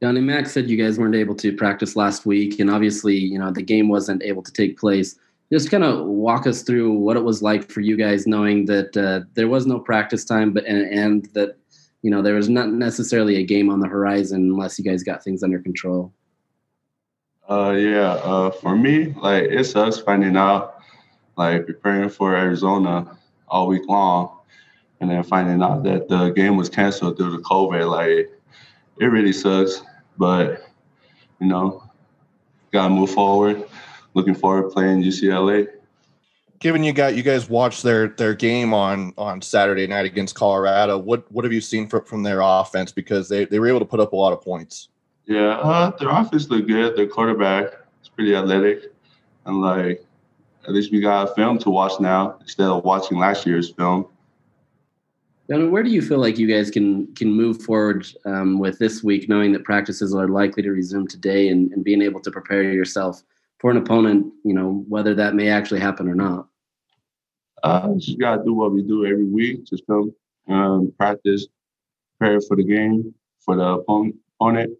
Johnny Max said you guys weren't able to practice last week, and obviously, you know, the game wasn't able to take place. Just kind of walk us through what it was like for you guys, knowing that uh, there was no practice time, but and, and that you know there was not necessarily a game on the horizon unless you guys got things under control. Uh, yeah. Uh, for me, like it's us finding out, like preparing for Arizona all week long, and then finding out that the game was canceled due to COVID. Like it really sucks, but you know, gotta move forward. Looking forward to playing UCLA. Given you got you guys watched their their game on on Saturday night against Colorado, what what have you seen from from their offense? Because they, they were able to put up a lot of points. Yeah, uh, their offense looked good. Their quarterback is pretty athletic, and like at least we got a film to watch now instead of watching last year's film. And where do you feel like you guys can can move forward um, with this week, knowing that practices are likely to resume today, and, and being able to prepare yourself for an opponent, you know, whether that may actually happen or not? Uh, just gotta do what we do every week. Just come um, practice, prepare for the game, for the opponent,